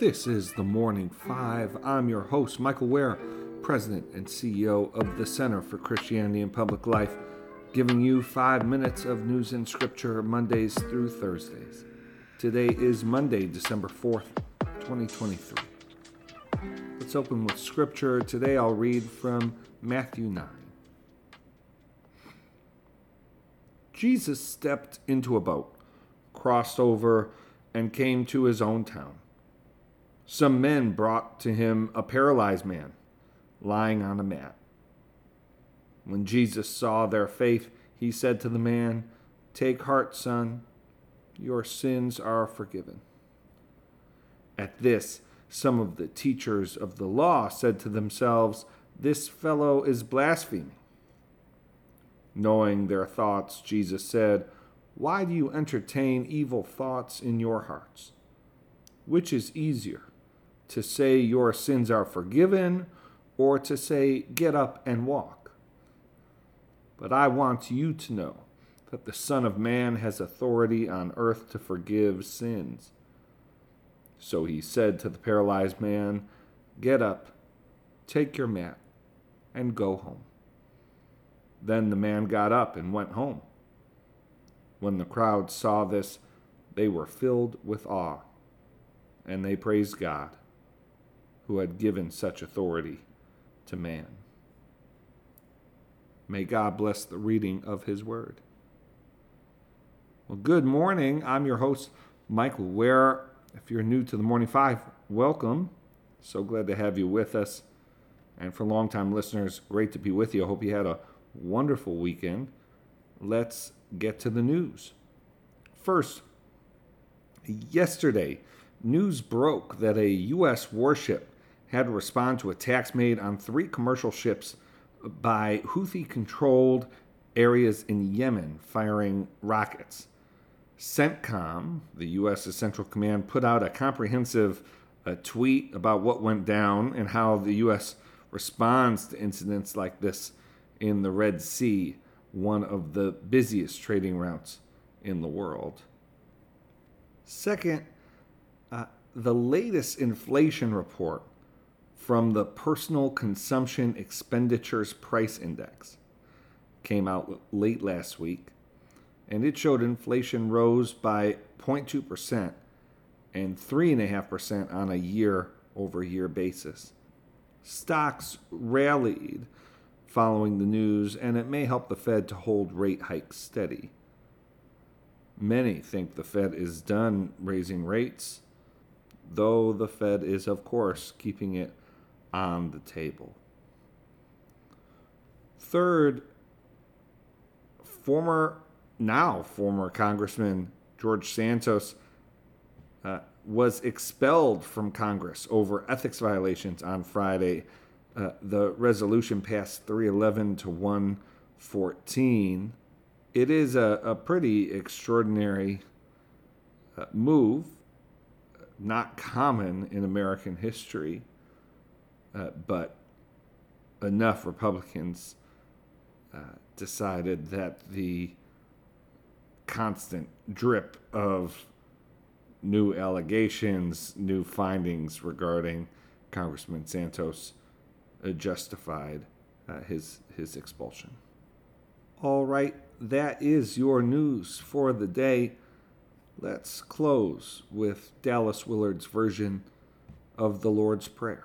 This is the Morning Five. I'm your host, Michael Wear, President and CEO of the Center for Christianity and Public Life, giving you five minutes of news and scripture Mondays through Thursdays. Today is Monday, December 4th, 2023. Let's open with scripture. Today I'll read from Matthew 9. Jesus stepped into a boat, crossed over, and came to his own town. Some men brought to him a paralyzed man lying on a mat. When Jesus saw their faith, he said to the man, Take heart, son, your sins are forgiven. At this, some of the teachers of the law said to themselves, This fellow is blaspheming. Knowing their thoughts, Jesus said, Why do you entertain evil thoughts in your hearts? Which is easier? To say your sins are forgiven or to say get up and walk. But I want you to know that the Son of Man has authority on earth to forgive sins. So he said to the paralyzed man, Get up, take your mat, and go home. Then the man got up and went home. When the crowd saw this, they were filled with awe, and they praised God who had given such authority to man. May God bless the reading of his word. Well, good morning. I'm your host, Michael Wear. If you're new to the Morning Five, welcome. So glad to have you with us. And for longtime listeners, great to be with you. I hope you had a wonderful weekend. Let's get to the news. First, yesterday, news broke that a U.S. warship had to respond to attacks made on three commercial ships by Houthi controlled areas in Yemen firing rockets. CENTCOM, the U.S. Central Command, put out a comprehensive uh, tweet about what went down and how the U.S. responds to incidents like this in the Red Sea, one of the busiest trading routes in the world. Second, uh, the latest inflation report from the Personal Consumption Expenditures Price Index. Came out late last week, and it showed inflation rose by 0.2% and 3.5% on a year over year basis. Stocks rallied following the news, and it may help the Fed to hold rate hikes steady. Many think the Fed is done raising rates, though the Fed is, of course, keeping it on the table. Third, former, now former Congressman George Santos uh, was expelled from Congress over ethics violations on Friday. Uh, the resolution passed 311 to 114. It is a, a pretty extraordinary uh, move, not common in American history. Uh, but enough Republicans uh, decided that the constant drip of new allegations, new findings regarding Congressman Santos uh, justified uh, his his expulsion. All right, that is your news for the day. Let's close with Dallas Willard's version of the Lord's Prayer.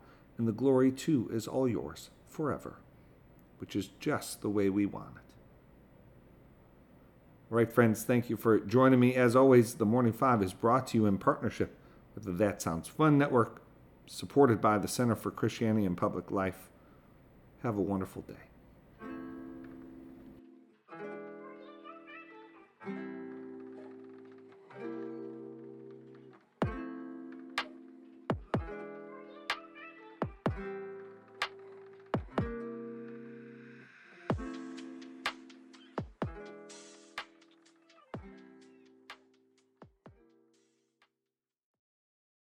and the glory too is all yours forever, which is just the way we want it. All right, friends, thank you for joining me. As always, the Morning Five is brought to you in partnership with the That Sounds Fun Network, supported by the Center for Christianity and Public Life. Have a wonderful day.